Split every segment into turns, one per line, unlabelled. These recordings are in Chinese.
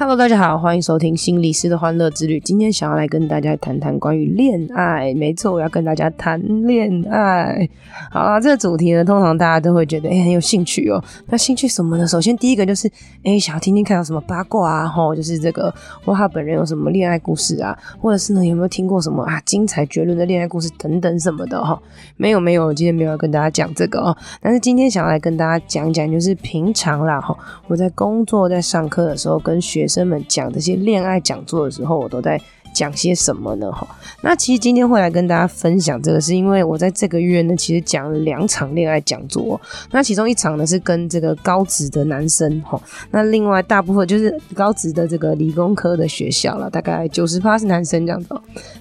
Hello，大家好，欢迎收听心理师的欢乐之旅。今天想要来跟大家谈谈关于恋爱，没错，我要跟大家谈恋爱。好啦，这个主题呢，通常大家都会觉得诶、欸、很有兴趣哦。那兴趣什么呢？首先第一个就是诶、欸、想要听听看有什么八卦啊，吼，就是这个哇他本人有什么恋爱故事啊，或者是呢有没有听过什么啊精彩绝伦的恋爱故事等等什么的哈。没有没有，今天没有要跟大家讲这个哦。但是今天想要来跟大家讲讲，就是平常啦哈，我在工作在上课的时候跟学生们讲这些恋爱讲座的时候，我都在讲些什么呢？哈，那其实今天会来跟大家分享这个，是因为我在这个月呢，其实讲了两场恋爱讲座。那其中一场呢是跟这个高职的男生，哈，那另外大部分就是高职的这个理工科的学校了，大概九十趴是男生这样子。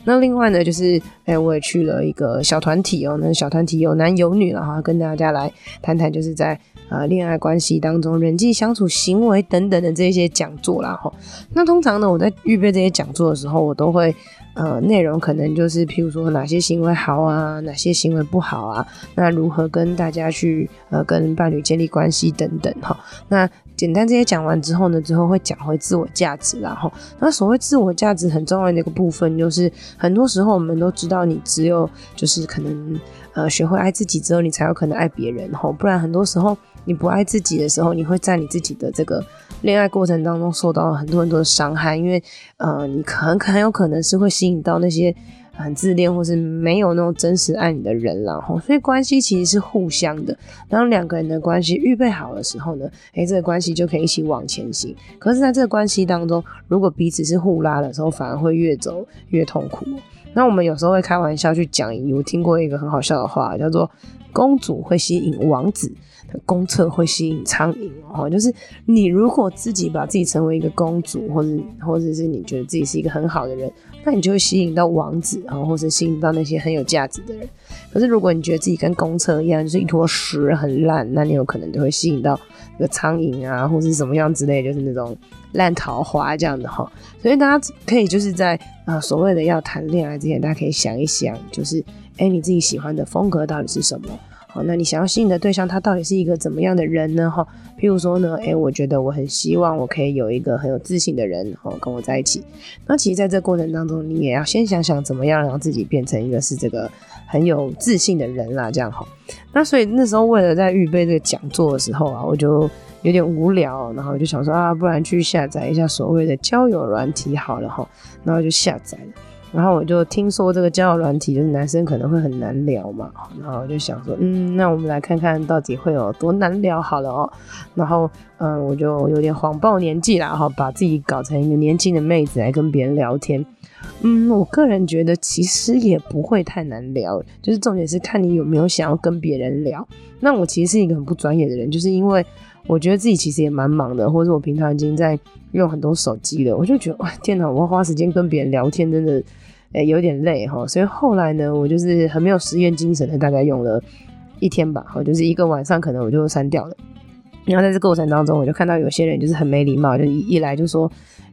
那另外呢，就是哎、我也去了一个小团体哦，那小团体有男有女了哈，跟大家来谈谈，就是在。啊，恋爱关系当中人际相处行为等等的这些讲座啦，哈。那通常呢，我在预备这些讲座的时候，我都会呃，内容可能就是譬如说哪些行为好啊，哪些行为不好啊，那如何跟大家去呃跟伴侣建立关系等等哈。那简单这些讲完之后呢，之后会讲回自我价值啦，哈。那所谓自我价值很重要的一个部分，就是很多时候我们都知道，你只有就是可能呃学会爱自己之后，你才有可能爱别人，哈。不然很多时候。你不爱自己的时候，你会在你自己的这个恋爱过程当中受到很多很多的伤害，因为呃，你很很有可能是会吸引到那些很自恋或是没有那种真实爱你的人，然后所以关系其实是互相的。当两个人的关系预备好的时候呢，诶，这个关系就可以一起往前行。可是，在这个关系当中，如果彼此是互拉的时候，反而会越走越痛苦。那我们有时候会开玩笑去讲，有听过一个很好笑的话，叫做“公主会吸引王子”。公厕会吸引苍蝇哦，就是你如果自己把自己成为一个公主，或者或者是你觉得自己是一个很好的人，那你就会吸引到王子啊，或者吸引到那些很有价值的人。可是如果你觉得自己跟公厕一样，就是一坨屎很烂，那你有可能就会吸引到那个苍蝇啊，或者是什么样之类，就是那种烂桃花这样的哈。所以大家可以就是在啊所谓的要谈恋爱之前，大家可以想一想，就是哎你自己喜欢的风格到底是什么？好那你想要吸引的对象，他到底是一个怎么样的人呢？哈，譬如说呢，诶、我觉得我很希望我可以有一个很有自信的人，哈，跟我在一起。那其实，在这过程当中，你也要先想想怎么样让自己变成一个是这个很有自信的人啦，这样哈。那所以那时候为了在预备这个讲座的时候啊，我就有点无聊，然后我就想说啊，不然去下载一下所谓的交友软体好了哈，然后就下载了。然后我就听说这个交友软体，就是男生可能会很难聊嘛，然后我就想说，嗯，那我们来看看到底会有多难聊好了哦。然后，嗯，我就有点谎报年纪啦，哈，把自己搞成一个年轻的妹子来跟别人聊天。嗯，我个人觉得其实也不会太难聊，就是重点是看你有没有想要跟别人聊。那我其实是一个很不专业的人，就是因为我觉得自己其实也蛮忙的，或者我平常已经在用很多手机的，我就觉得哇，天哪，我花时间跟别人聊天，真的。诶，有点累哈，所以后来呢，我就是很没有实验精神的，大概用了一天吧，哈，就是一个晚上，可能我就删掉了。然后在这过程当中，我就看到有些人就是很没礼貌，就一一来就说，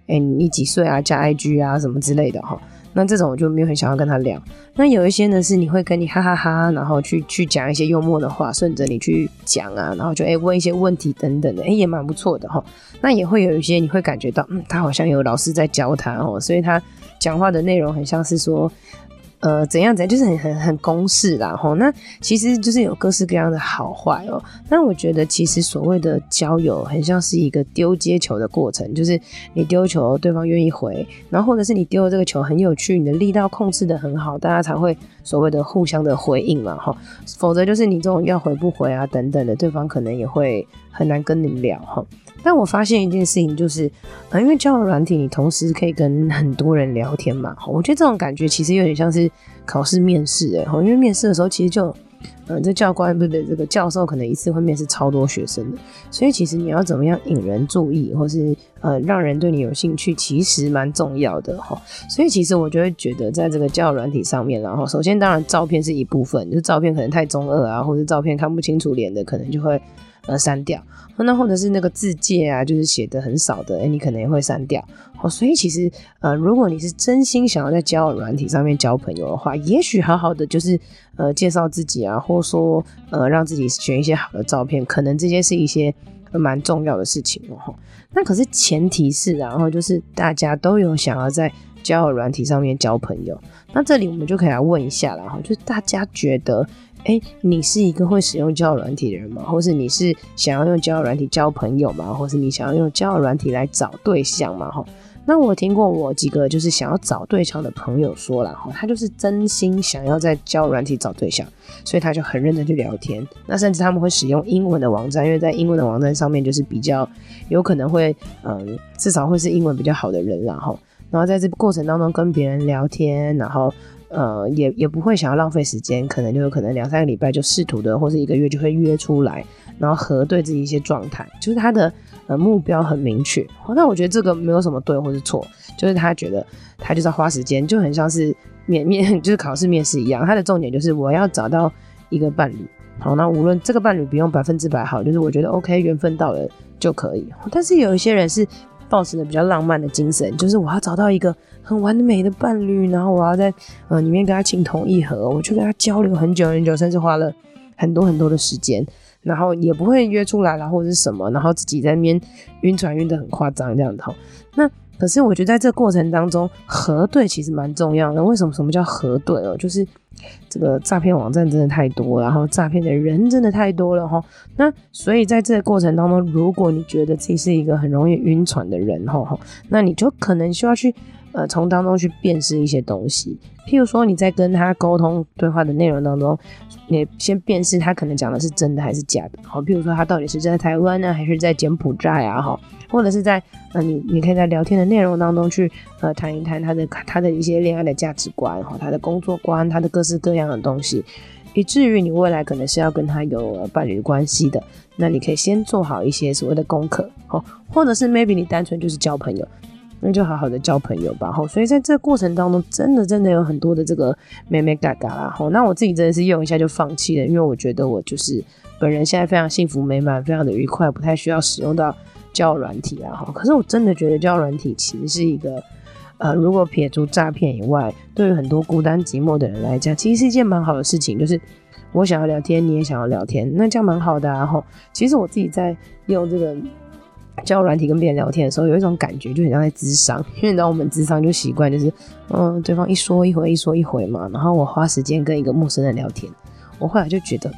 诶，你几岁啊？加 IG 啊什么之类的哈。那这种我就没有很想要跟他聊。那有一些呢，是你会跟你哈哈哈，然后去去讲一些幽默的话，顺着你去讲啊，然后就诶问一些问题等等的，诶也蛮不错的哈。那也会有一些你会感觉到，嗯，他好像有老师在教他哦，所以他。讲话的内容很像是说，呃，怎样怎样，就是很很很公式啦吼。那其实就是有各式各样的好坏哦。但我觉得其实所谓的交友，很像是一个丢接球的过程，就是你丢球，对方愿意回，然后或者是你丢的这个球很有趣，你的力道控制的很好，大家才会所谓的互相的回应嘛哈。否则就是你这种要回不回啊等等的，对方可能也会很难跟你聊哈。但我发现一件事情，就是，呃，因为交友软体，你同时可以跟很多人聊天嘛。我觉得这种感觉其实有点像是考试面试，哎，因为面试的时候其实就，呃，这教官不对，这个教授可能一次会面试超多学生的，所以其实你要怎么样引人注意，或是呃让人对你有兴趣，其实蛮重要的哈。所以其实我就会觉得，在这个交友软体上面，然后首先当然照片是一部分，就是照片可能太中二啊，或者照片看不清楚脸的，可能就会。呃删掉。那或者是那个字介啊，就是写的很少的，诶，你可能也会删掉。哦，所以其实呃，如果你是真心想要在交友软体上面交朋友的话，也许好好的就是呃介绍自己啊，或说呃让自己选一些好的照片，可能这些是一些蛮重要的事情哦。那可是前提是，然后就是大家都有想要在交友软体上面交朋友，那这里我们就可以来问一下了哈，就是大家觉得。哎，你是一个会使用交友软体的人吗？或是你是想要用交友软体交朋友吗？或是你想要用交友软体来找对象吗？哈，那我听过我几个就是想要找对象的朋友说了哈，他就是真心想要在交友软体找对象，所以他就很认真去聊天。那甚至他们会使用英文的网站，因为在英文的网站上面就是比较有可能会，嗯，至少会是英文比较好的人，然后，然后在这过程当中跟别人聊天，然后。呃，也也不会想要浪费时间，可能就有可能两三个礼拜就试图的，或是一个月就会约出来，然后核对自己一些状态，就是他的呃目标很明确。那我觉得这个没有什么对或是错，就是他觉得他就是要花时间，就很像是面面 就是考试面试一样，他的重点就是我要找到一个伴侣。好，那无论这个伴侣不用百分之百好，就是我觉得 OK，缘分到了就可以。但是有一些人是。抱持的比较浪漫的精神，就是我要找到一个很完美的伴侣，然后我要在呃里面跟他情投意合，我去跟他交流很久很久，甚至花了很多很多的时间，然后也不会约出来啦，或者是什么，然后自己在那边晕船晕得很夸张这样的。那可是我觉得在这过程当中，核对其实蛮重要的。为什么？什么叫核对哦？就是这个诈骗网站真的太多，然后诈骗的人真的太多了哈。那所以在这个过程当中，如果你觉得自己是一个很容易晕船的人哈，那你就可能需要去呃从当中去辨识一些东西。譬如说你在跟他沟通对话的内容当中，你先辨识他可能讲的是真的还是假的。好，譬如说他到底是在台湾呢，还是在柬埔寨啊？哈。或者是在呃，你你可以在聊天的内容当中去呃谈一谈他的他的一些恋爱的价值观哈，他的工作观，他的各式各样的东西，以至于你未来可能是要跟他有伴侣关系的，那你可以先做好一些所谓的功课哦，或者是 maybe 你单纯就是交朋友，那就好好的交朋友吧吼。所以在这过程当中，真的真的有很多的这个眉眉角角啦吼。那我自己真的是用一下就放弃了，因为我觉得我就是本人现在非常幸福美满，非常的愉快，不太需要使用到。交友软体啊，吼！可是我真的觉得交友软体其实是一个，呃，如果撇除诈骗以外，对于很多孤单寂寞的人来讲，其实是一件蛮好的事情。就是我想要聊天，你也想要聊天，那这样蛮好的啊，吼！其实我自己在用这个交软体跟别人聊天的时候，有一种感觉，就很像在咨商，因为你知道我们咨商就习惯就是，嗯，对方一说一回，一说一回嘛，然后我花时间跟一个陌生人聊天，我后来就觉得。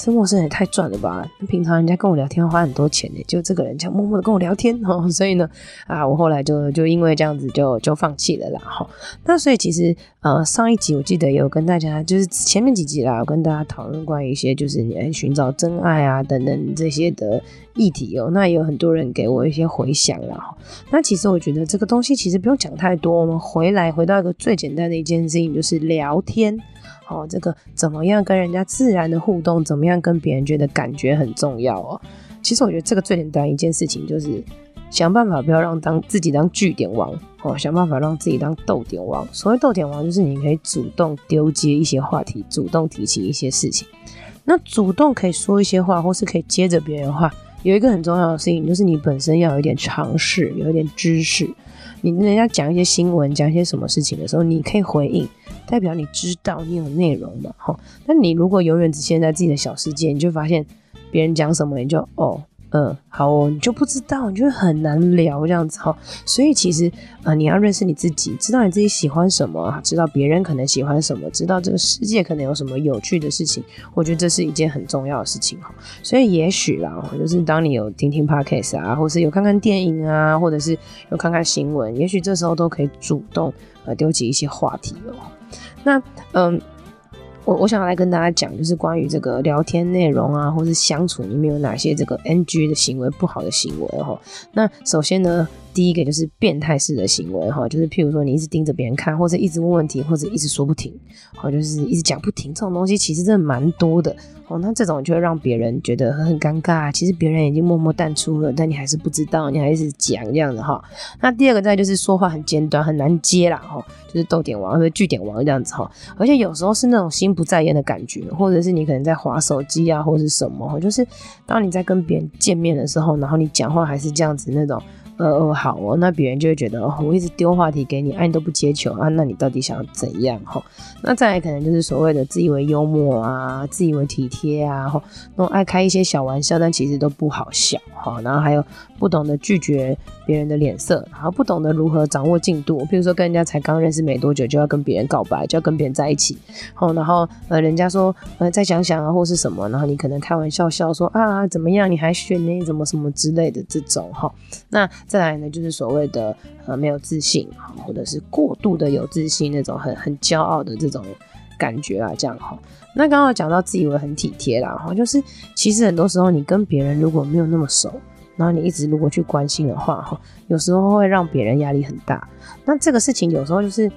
这陌生人也太赚了吧！平常人家跟我聊天要花很多钱呢，就这个人这样默默的跟我聊天 哦，所以呢，啊，我后来就就因为这样子就就放弃了啦哈。那所以其实呃上一集我记得有跟大家就是前面几集啦，有跟大家讨论关于一些就是你来寻找真爱啊等等这些的议题哦。那也有很多人给我一些回响啦。那其实我觉得这个东西其实不用讲太多，我们回来回到一个最简单的一件事情，就是聊天。哦，这个怎么样跟人家自然的互动，怎么样跟别人觉得感觉很重要哦。其实我觉得这个最简单一件事情就是想办法不要让当自己当据点王哦，想办法让自己当逗点王。所谓逗点王，就是你可以主动丢接一些话题，主动提起一些事情。那主动可以说一些话，或是可以接着别人的话，有一个很重要的事情，就是你本身要有一点常识，有一点知识。你人家讲一些新闻，讲一些什么事情的时候，你可以回应，代表你知道你有内容嘛？哈，那你如果永远只陷在自己的小世界，你就发现别人讲什么，你就哦。嗯，好哦，你就不知道，你就会很难聊这样子哈。所以其实，呃，你要认识你自己，知道你自己喜欢什么，知道别人可能喜欢什么，知道这个世界可能有什么有趣的事情。我觉得这是一件很重要的事情哈。所以也许啦，就是当你有听听 podcast 啊，或是有看看电影啊，或者是有看看新闻，也许这时候都可以主动呃丢起一些话题哦。那嗯。我我想要来跟大家讲，就是关于这个聊天内容啊，或是相处里面有哪些这个 NG 的行为、不好的行为哈。那首先呢，第一个就是变态式的行为哈，就是譬如说你一直盯着别人看，或者一直问问题，或者一直说不停，或就是一直讲不停，这种东西其实真的蛮多的哦。那这种就会让别人觉得很尴尬，其实别人已经默默淡出了，但你还是不知道，你还是讲这样的哈。那第二个再就是说话很简短，很难接啦哈，就是逗点王或者句点王这样子哈，而且有时候是那种心不在焉的感觉，或者是你可能在划手机啊，或者是什么，就是当你在跟别人见面的时候，然后你讲话还是这样子那种。呃呃，好哦，那别人就会觉得哦，我一直丢话题给你，哎、你都不接球啊，那你到底想要怎样哈？那再来可能就是所谓的自以为幽默啊，自以为体贴啊，吼，那种爱开一些小玩笑，但其实都不好笑哈。然后还有不懂得拒绝别人的脸色，然后不懂得如何掌握进度，譬如说跟人家才刚认识没多久就要跟别人告白，就要跟别人在一起，好，然后呃，人家说呃再想想啊，或是什么，然后你可能开玩笑笑说啊怎么样，你还选呢？怎么什么之类的这种哈，那。再来呢，就是所谓的呃没有自信哈，或者是过度的有自信那种很很骄傲的这种感觉啊，这样哈。那刚刚讲到自以为很体贴啦，哈，就是其实很多时候你跟别人如果没有那么熟，然后你一直如果去关心的话，哈，有时候会让别人压力很大。那这个事情有时候就是，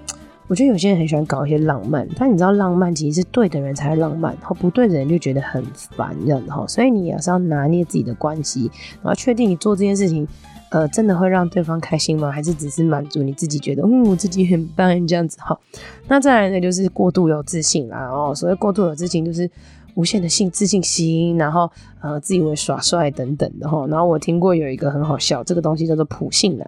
我觉得有些人很喜欢搞一些浪漫，但你知道浪漫其实是对的人才会浪漫，然后不对的人就觉得很烦这样子哈。所以你也是要拿捏自己的关系，然后确定你做这件事情。呃，真的会让对方开心吗？还是只是满足你自己觉得，嗯，我自己很棒这样子哈？那再来呢，就是过度有自信啦哦。所谓过度有自信，就是无限的性自信心，然后呃，自以为耍帅等等的哈。然后我听过有一个很好笑，这个东西叫做普信男，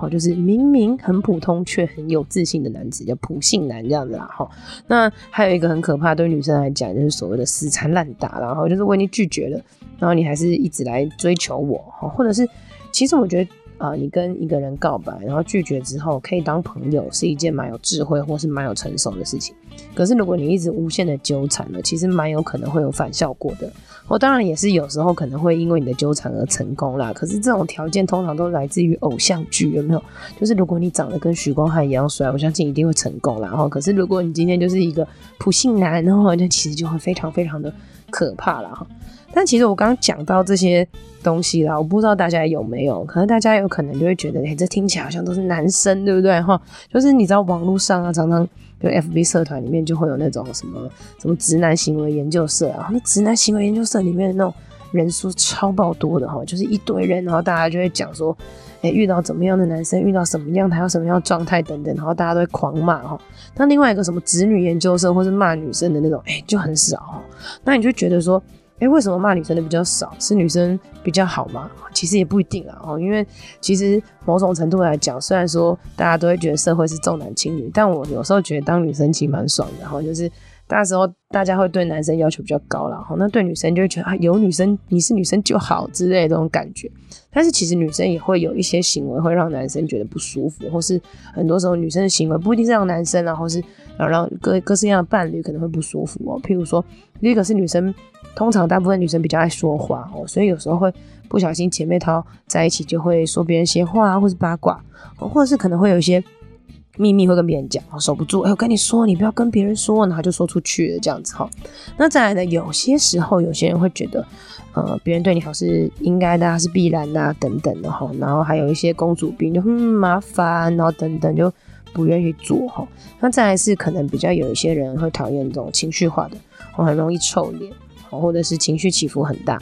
哦，就是明明很普通却很有自信的男子叫普信男这样子啦哈。那还有一个很可怕，对女生来讲就是所谓的死缠烂打，然后就是为你拒绝了，然后你还是一直来追求我哈，或者是。其实我觉得，呃，你跟一个人告白，然后拒绝之后，可以当朋友，是一件蛮有智慧或是蛮有成熟的事情。可是如果你一直无限的纠缠了，其实蛮有可能会有反效果的。我当然也是有时候可能会因为你的纠缠而成功啦。可是这种条件通常都来自于偶像剧，有没有？就是如果你长得跟许光汉一样帅，我相信一定会成功啦。然后，可是如果你今天就是一个普信男的话，那其实就会非常非常的可怕了哈。但其实我刚刚讲到这些东西啦，我不知道大家有没有，可能大家有可能就会觉得，哎、这听起来好像都是男生，对不对？哈，就是你知道网络上啊，常常就 FB 社团里面就会有那种什么什么直男行为研究社啊，那直男行为研究社里面的那种人数超爆多的哈，就是一堆人，然后大家就会讲说，哎、遇到怎么样的男生，遇到什么样，他要什么样状态等等，然后大家都会狂骂哈。那另外一个什么直女研究社，或是骂女生的那种，哎、就很少哈。那你就觉得说。哎，为什么骂女生的比较少？是女生比较好吗？其实也不一定啊，哦，因为其实某种程度来讲，虽然说大家都会觉得社会是重男轻女，但我有时候觉得当女生其实蛮爽的，然后就是那时候大家会对男生要求比较高了，哈，那对女生就会觉得啊，有女生你是女生就好之类的这种感觉。但是其实女生也会有一些行为会让男生觉得不舒服，或是很多时候女生的行为不一定是让男生，然后是然后让各各式各样的伴侣可能会不舒服哦。譬如说，第一个是女生。通常大部分女生比较爱说话哦，所以有时候会不小心姐妹淘在一起就会说别人闲话啊，或是八卦，或者是可能会有一些秘密会跟别人讲，守不住。哎，我跟你说，你不要跟别人说，然后就说出去了这样子哈。那再来呢，有些时候有些人会觉得，呃，别人对你好是应该的，是必然的啊，等等的哈。然后还有一些公主病，就很麻烦，然后等等就不愿意做哈。那再来是可能比较有一些人会讨厌这种情绪化的，我很容易臭脸。或者是情绪起伏很大，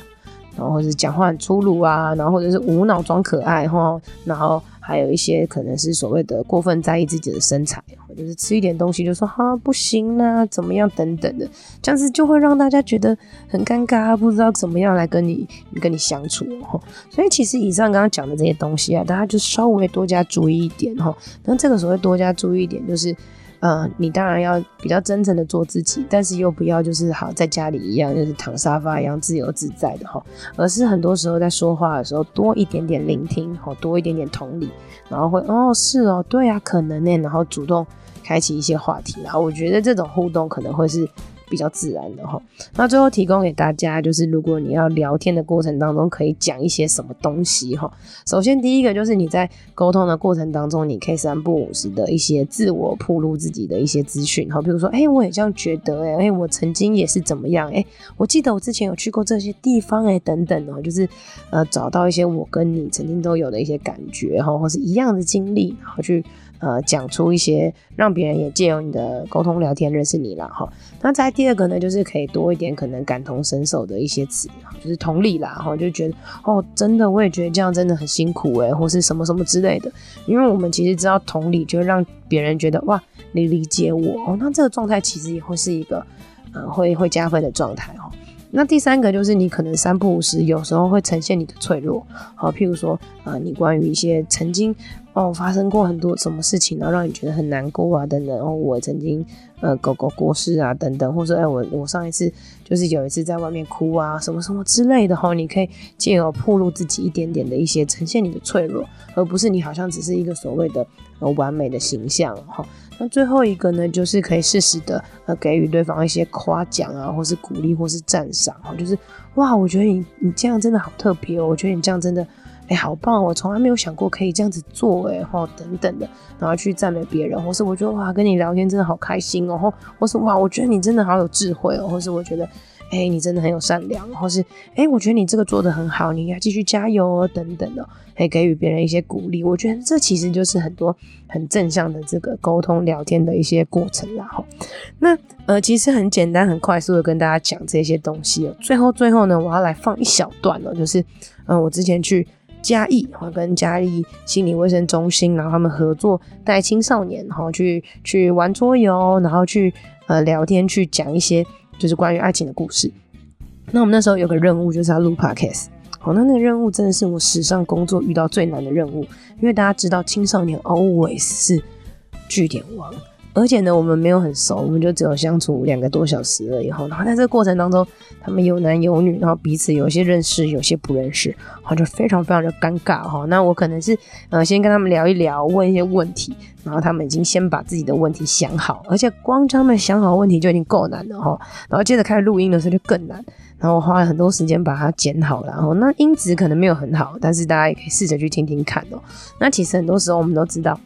然后或者是讲话很粗鲁啊，然后或者是无脑装可爱哈，然后还有一些可能是所谓的过分在意自己的身材，或者是吃一点东西就说哈不行啊，怎么样等等的，这样子就会让大家觉得很尴尬，不知道怎么样来跟你跟你相处哈。所以其实以上刚刚讲的这些东西啊，大家就稍微多加注意一点哈。那这个时候多加注意一点就是。嗯，你当然要比较真诚的做自己，但是又不要就是好在家里一样，就是躺沙发一样自由自在的哈，而是很多时候在说话的时候多一点点聆听，好多一点点同理，然后会哦是哦对啊可能呢，然后主动开启一些话题，然后我觉得这种互动可能会是比较自然的哈。那最后提供给大家就是，如果你要聊天的过程当中，可以讲一些什么东西哈。首先第一个就是你在沟通的过程当中，你可以三不五时的一些自我铺露自己的一些资讯哈，比如说，哎、我也这样觉得、欸，哎，哎，我曾经也是怎么样，哎、我记得我之前有去过这些地方、欸，哎，等等哦，就是呃，找到一些我跟你曾经都有的一些感觉哈，或是一样的经历，然后去。呃，讲出一些让别人也借由你的沟通聊天认识你了哈。那在第二个呢，就是可以多一点可能感同身受的一些词，就是同理啦哈，就觉得哦，真的我也觉得这样真的很辛苦诶，或是什么什么之类的。因为我们其实知道同理，就让别人觉得哇，你理解我哦，那这个状态其实也会是一个呃会会加分的状态哈。那第三个就是你可能三不五时，有时候会呈现你的脆弱，好，譬如说，呃，你关于一些曾经哦发生过很多什么事情，然后让你觉得很难过啊等等，哦，我曾经呃狗狗过世啊等等，或者哎我我上一次就是有一次在外面哭啊什么什么之类的哈，你可以借由暴露自己一点点的一些呈现你的脆弱，而不是你好像只是一个所谓的呃完美的形象哈。那最后一个呢，就是可以适时的呃给予对方一些夸奖啊，或是鼓励，或是赞赏哈，就是哇，我觉得你你这样真的好特别哦，我觉得你这样真的哎、好棒，我从来没有想过可以这样子做哎哈等等的，然后去赞美别人，或是我觉得哇跟你聊天真的好开心哦，或或是哇我觉得你真的好有智慧哦，或是我觉得。哎、你真的很有善良，或是哎、我觉得你这个做得很好，你应该继续加油哦，等等的，可以给予别人一些鼓励。我觉得这其实就是很多很正向的这个沟通聊天的一些过程啦。哈，那呃，其实很简单、很快速的跟大家讲这些东西哦。最后，最后呢，我要来放一小段哦，就是嗯、我之前去嘉义，哈，跟嘉义心理卫生中心，然后他们合作带青少年，哈，去去玩桌游，然后去呃聊天，去讲一些。就是关于爱情的故事。那我们那时候有个任务，就是要录 podcast。好，那那个任务真的是我史上工作遇到最难的任务，因为大家知道青少年 always 是据点王。而且呢，我们没有很熟，我们就只有相处两个多小时了以后。然后在这个过程当中，他们有男有女，然后彼此有些认识，有些不认识，然后就非常非常的尴尬哈。那我可能是呃先跟他们聊一聊，问一些问题，然后他们已经先把自己的问题想好，而且光他们想好问题就已经够难了哈。然后接着开始录音的时候就更难，然后我花了很多时间把它剪好了。然后那音质可能没有很好，但是大家也可以试着去听听看哦。那其实很多时候我们都知道。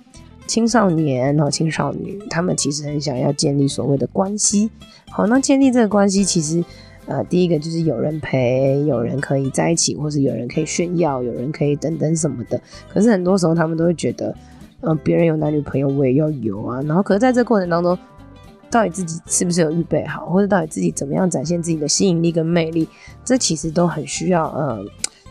青少年和青少女，他们其实很想要建立所谓的关系。好，那建立这个关系，其实呃，第一个就是有人陪，有人可以在一起，或是有人可以炫耀，有人可以等等什么的。可是很多时候，他们都会觉得，呃，别人有男女朋友，我也要有啊。然后，可是在这过程当中，到底自己是不是有预备好，或者到底自己怎么样展现自己的吸引力跟魅力，这其实都很需要呃。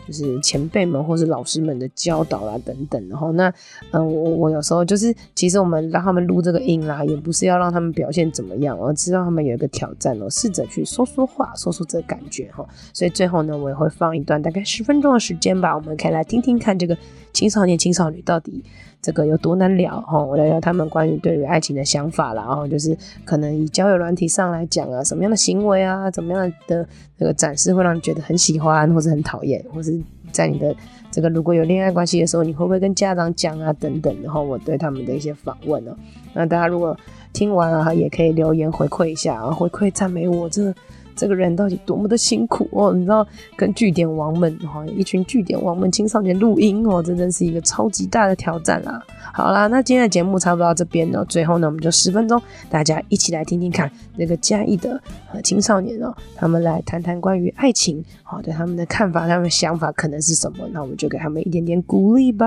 就是前辈们或是老师们的教导啦，等等，然后那嗯，我我有时候就是，其实我们让他们录这个音啦，也不是要让他们表现怎么样，而是让他们有一个挑战哦，试着去说说话，说说这感觉哈。所以最后呢，我也会放一段大概十分钟的时间吧，我们可以来听听看这个青少年、青少女到底。这个有多难聊哈？我聊聊他们关于对于爱情的想法啦，然后就是可能以交友软体上来讲啊，什么样的行为啊，怎么样的这个展示会让你觉得很喜欢，或者很讨厌，或是在你的这个如果有恋爱关系的时候，你会不会跟家长讲啊等等，然后我对他们的一些访问呢、那大家如果听完啊，也可以留言回馈一下啊，回馈赞美我这。这个人到底多么的辛苦哦？你知道，跟据点王们哈，一群据点王们青少年录音哦，这真是一个超级大的挑战啦。好啦，那今天的节目差不多到这边了。最后呢，我们就十分钟，大家一起来听听看那个嘉义的青少年哦，他们来谈谈关于爱情，好，对他们的看法，他们的想法可能是什么？那我们就给他们一点点鼓励吧。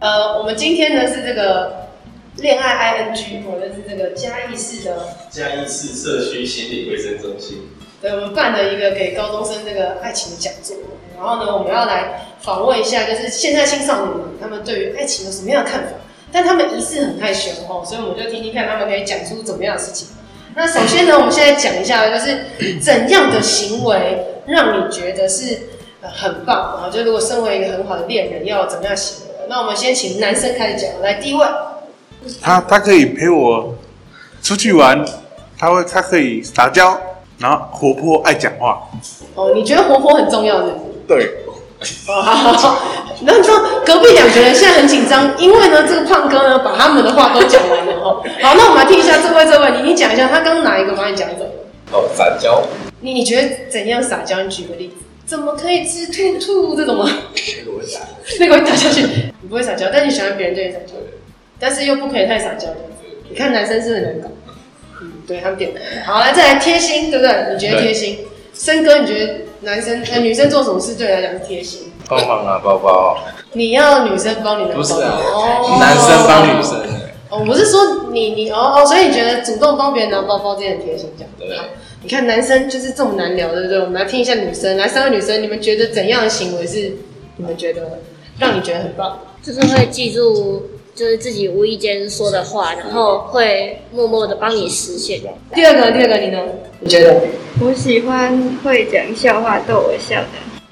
呃，我们今天呢是这个。恋爱 ING，我就是这个嘉义市的
嘉义市社区心理卫生中心，
对，我们办了一个给高中生这个爱情的讲座。然后呢，我们要来访问一下，就是现在青少年们他们对于爱情有什么样的看法？但他们疑似很害羞哦，所以我们就听听看他们可以讲出怎么样的事情。那首先呢，我们现在讲一下，就是怎样的行为让你觉得是很棒啊？就如果身为一个很好的恋人，要怎么样行为？那我们先请男生开始讲，来第一位。
他他可以陪我出去玩，他会他可以撒娇，然后活泼爱讲话。
哦，你觉得活泼很重要是不是？
对。
哦，好好好，
然后你说隔壁两个人现在很紧张，因为呢，这个胖哥呢把他们的话都讲完了哦。好，那我们来听一下这位这位，你你讲一下，他刚刚哪一个把你讲走了？
哦，撒娇。
你你觉得怎样撒娇？你举个例子，怎么可以吃兔兔这种吗？
那个会打，
那个会打下去。你不会撒娇，但你喜欢别人对你撒娇，但是又不可以太撒娇。你看男生是很难搞。嗯，对他们点的。好，来再来贴心，对不对？你觉得贴心？森哥，你觉得男生呃女生做什么事对你来讲是贴心？
帮忙啊包包。
你要女生帮你拿包包？
不是啊，
哦，
男生帮女生。
哦，我是说你你哦哦，所以你觉得主动帮别人拿包包这件很贴心，这样。对。你看男生就是这么难聊，对不对？我们来听一下女生，来三位女生，你们觉得怎样的行为是你们觉得让你觉得很棒？
就是会记住。就是自己无意间说的话，然后会默默的帮你实现。
第二个，第二个，你呢？你觉得？
我喜欢会讲笑话逗我笑的。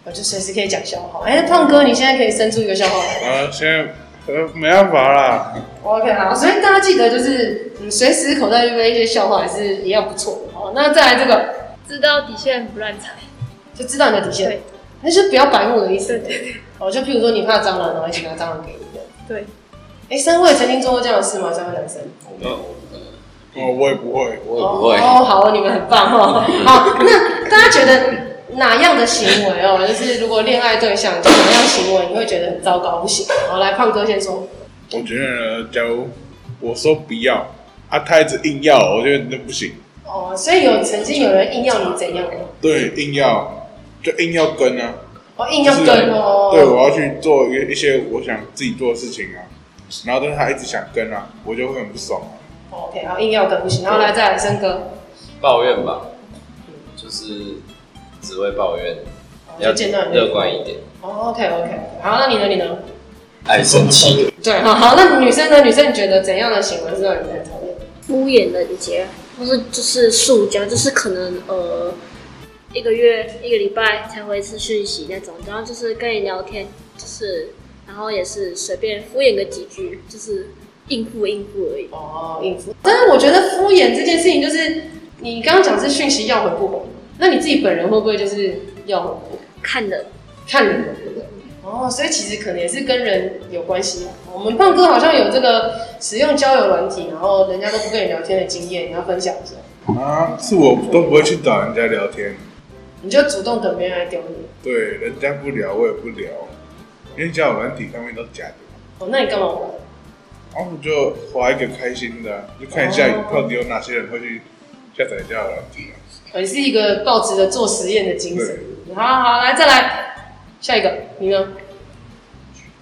我就随时可以讲笑话。哎、欸，胖哥，你现在可以生出一个笑话来。
呃，现在呃没办法啦。
OK，好，所以大家记得就是，你随时口袋里面一些笑话还是一样不错的。好，那再来这个，
知道底线不乱踩，
就知道你的底线。那就不要白目的意思。哦，就譬如说你怕蟑螂，然后一起拿蟑螂给你的。
对。
哎，三位曾经做过这样的事吗？三位男生？
哦，我也不会，
我也不会。
哦，好，你们很棒哦。好，那大家觉得哪样的行为哦，就是如果恋爱对象就哪样行为，你会觉得很糟糕，不行？好，来胖哥先说。
我觉得，假如我说不要，啊，他一直硬要，我觉得那不行。
哦，所以有曾经有人硬要你怎样？
对，硬要，就硬要跟啊。
哦，硬要跟哦。
对，我要去做一一些我想自己做的事情啊。然后但是他一直想跟啊，我就会很不爽啊。
OK，然后硬要跟不行，然后来再来森哥。
抱怨吧，就是只会抱怨，要乐观一点。
哦，OK OK，好，那你呢？你呢？
爱生气。
对，好好，那女生呢？女生你觉得怎样的行为是让你很讨厌？
敷衍人家，或是就是塑胶，就是可能呃一个月一个礼拜才回一次讯息那种，然后就是跟你聊天，就是。然后也是随便敷衍个几句，就是应付应付而已。
哦，应付。但是我觉得敷衍这件事情，就是你刚刚讲是讯息要回不回，那你自己本人会不会就是要回？
看人，
看人的，对不对？哦，所以其实可能也是跟人有关系。我们胖哥好像有这个使用交友软体，然后人家都不跟你聊天的经验，你要分享一下。
啊，是我都不会去找人家聊天，
你就主动等别人来屌你。
对，人家不聊，我也不聊。因为交友软体上面都是假的。
哦，那你干嘛玩？
然后就划一个开心的，就看一下到底有哪些人会去下载交友软体。
也是一个抱持着做实验的精神。好好，来再来下一个，你呢？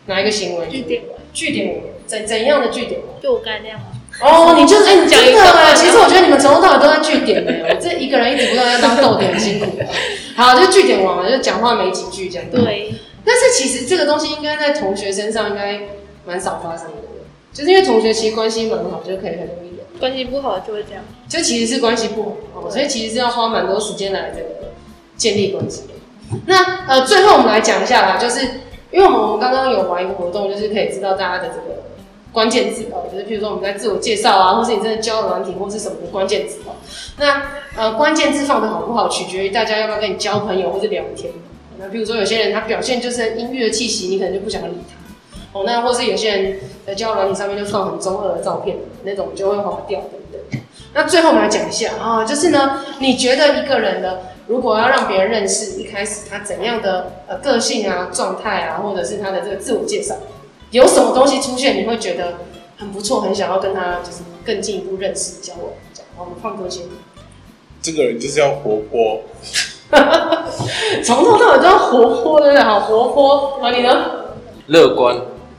哪一个行为？据点。据点。怎怎样的据点？
就我刚才那样。
哦，你就是哎，你讲一个哎，其实我觉得你们从头到尾都在据点哎，我这一个人一直不断在当逗点，很辛苦。好，就据点玩嘛，就讲话没几句这样。
对。
但是其实这个东西应该在同学身上应该蛮少发生的，就是因为同学其实关系蛮好，就可以很容易的。
关系不好就会这样，
就其实是关系不好哦，所以其实是要花蛮多时间来这个建立关系的。那呃，最后我们来讲一下啦，就是因为我们刚刚有玩一个活动，就是可以知道大家的这个关键字哦，就是譬如说我们在自我介绍啊，或是你真的交友软体或是什么的关键字哦。那呃，关键字放的好不好，取决于大家要不要跟你交朋友或是聊天。比如说有些人他表现就是阴郁的气息，你可能就不想理他。哦，那或是有些人在交友软体上面就放很中二的照片，那种就会划掉，对不对？那最后我们来讲一下啊，就是呢，你觉得一个人呢，如果要让别人认识，一开始他怎样的呃个性啊、状态啊，或者是他的这个自我介绍，有什么东西出现，你会觉得很不错，很想要跟他就是更进一步认识、交往这样。我们放歌先。
这个人就是要活泼。
从头到尾都要活泼，真的？好活泼。那你呢？
乐观。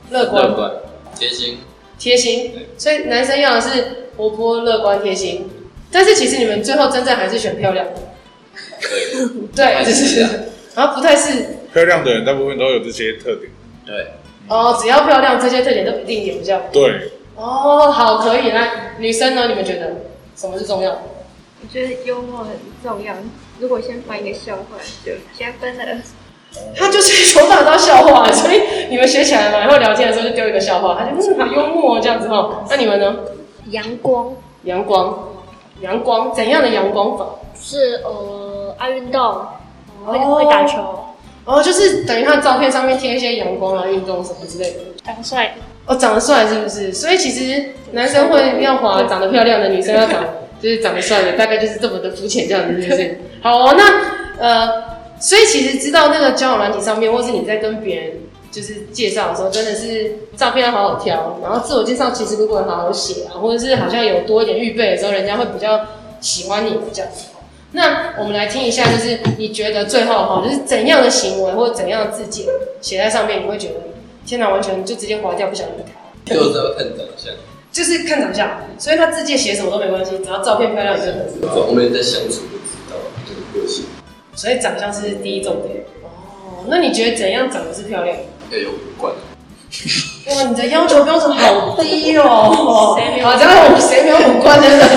乐观。乐观。
贴心。贴
心。所以男生要的是活泼、乐观、贴心。但是其实你们最后真正还是选漂亮的。对。对，就是。然后不太是。
漂亮的人大部分都有这些特点。
对。
哦，只要漂亮，这些特点都一定有效。
对。
哦，好，可以。那，女生呢？你们觉得什么是重要的？
我觉得幽默很重要。如果先翻一个笑话，就加分了。
他就是从小到笑话，所以你们学起来嘛，然后聊天的时候就丢一个笑话，他就嗯，好幽默这样子哈。那你们呢？
阳光，
阳光，阳光，怎样的阳光法？
是呃，爱运动，会会打球。
哦，就是等于他的照片上面贴一些阳光啊、运动什么之类的。
长帅
哦，长得帅是不是？所以其实男生会要滑长得漂亮的，女生要长就是长得帅的，大概就是这么的肤浅这样子，是不是？好哦，那呃，所以其实知道那个交友软体上面，或是你在跟别人就是介绍的时候，真的是照片要好好挑，然后自我介绍其实如果好好写啊，或者是好像有多一点预备的时候，人家会比较喜欢你这样子。那我们来听一下，就是你觉得最后哈，就是怎样的行为或者怎样的字迹写在上面，你会觉得天哪，完全就直接划掉，不想理他。
就只要看长相，
就是看长相，所以他字迹写什么都没关系，只要照片漂亮就可以。
后面在相处就知道这个个性。
所以长相是第一重点。哦，那你觉得怎样长得是漂亮？
要有五官。
哇，你的要求标准好低哦。谁没有？好，这样我谁没有五官真的？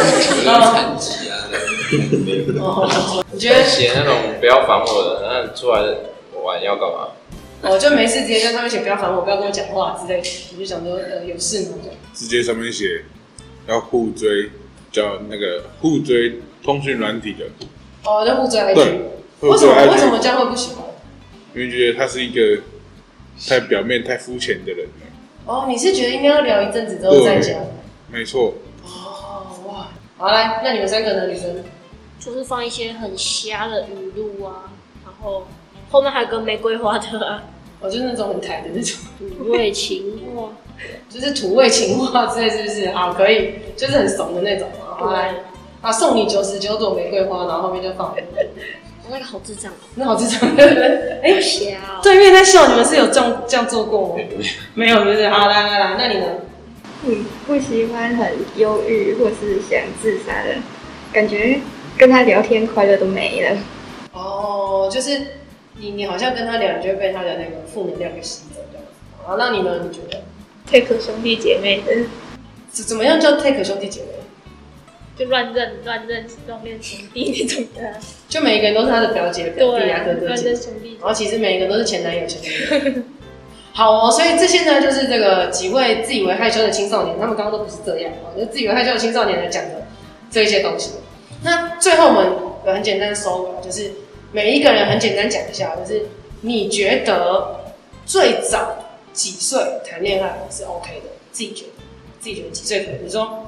残疾啊。我觉得写那种不要烦我的，那出来玩要干嘛？
我就没事直接在上面写不要烦我，不要跟我讲话之类的。我就想说，呃，有事吗？
直接上面写要互追，叫那个互追通讯软体的。
哦，叫互追 IG。为什么？为什么这样会不喜欢？
因为觉得他是一个太表面、太肤浅的人。
哦，你是觉得应该要聊一阵子之后再讲？
没错。
哦，哇，好来，那你们三个呢，女生？
就是放一些很瞎的语录啊，然后后面还有个玫瑰花的啊，
哦，就是那种很台的那种
土味情话，
就是土味情话之类，是不是？好，可以，就是很怂的那种。好来，啊，送你九十九朵玫瑰花，然后后面就放。
那个好智障，
那好智障，对不对？哎，
瞎。
对面在笑，你们是有这样这样做过吗？没有，是不是？好，来来来，那你呢？
嗯，不喜欢很忧郁或是想自杀的感觉。跟他聊天，快乐都没了。
哦，就是你，你好像跟他聊，你就会被他的那个负能量给吸走这样子。好，那你呢？你觉得
？take 兄弟姐妹的，
怎怎么样叫 take 兄弟姐妹？
就乱认、乱认、乱认兄弟那种的。
就每一个人都是他的表姐、表弟啊、哥哥姐
姐。兄弟。
然后其实每一个都是前男友、前女友。好哦，所以这些呢，就是这个几位自以为害羞的青少年，他们刚刚都不是这样啊，就是自以为害羞的青少年来讲的这一些东西。那最后我们有很简单的收尾，就是每一个人很简单讲一下，就是你觉得最早几岁谈恋爱是 OK 的？自己觉得，自己觉得几岁可以？你说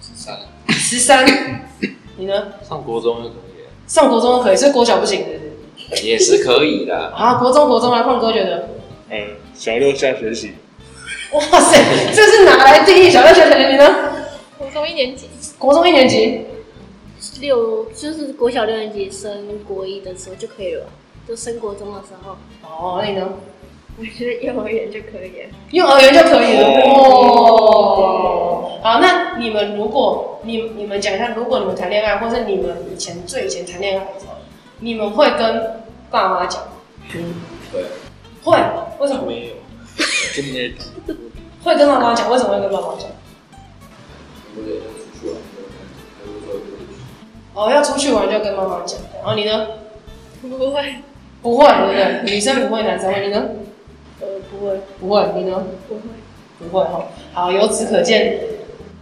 十三，
十三，你呢？
上国中就可以了，
上国中都可以，所以国小不行，是不是？
也是可以的。
啊，国中国中啊，胖哥觉得，
嗯，小六下学期。
哇塞，这是哪来定义小六下学期？你呢？
国中一年级，
国中一年级。
六就是国小六年级升国一的时候就可以了，就升国中的时候。
哦，那你呢？
我觉得幼儿园就可以了。
幼儿园就可以了。哦。好，那你们如果你你们讲一下，如果你们谈恋爱，或是你们以前最以前谈恋爱的时候，你们会跟爸妈讲？
嗯，会。
会？为什么？
没有。真的。
会跟爸妈讲？为什么会跟爸妈讲？哦，要出去玩就要跟妈妈讲，然后你呢？
不会，
不会，对不对？女生不会，男生会，你呢？
呃，不会，
不会，你呢？
不会，
不会哈。好，由此可见，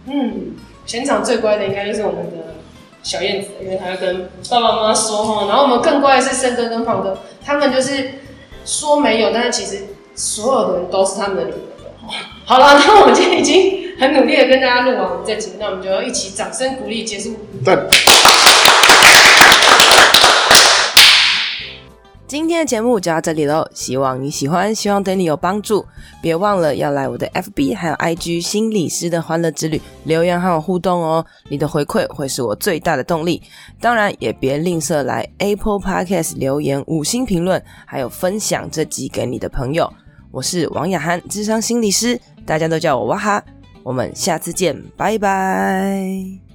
嗯，全场最乖的应该就是我们的小燕子，因为她要跟爸爸妈妈说哈。然后我们更乖的是森哥跟胖哥，他们就是说没有，但是其实所有的人都是他们的女儿。好了，那我们今天已经很努力的跟大家录完我们这集，那我们就要一起掌声鼓励结束。对。今天的节目就到这里喽，希望你喜欢，希望对你有帮助。别忘了要来我的 FB 还有 IG 心理师的欢乐之旅留言和我互动哦，你的回馈会是我最大的动力。当然也别吝啬来 Apple Podcast 留言五星评论，还有分享这集给你的朋友。我是王雅涵，智商心理师，大家都叫我哇哈。我们下次见，拜拜。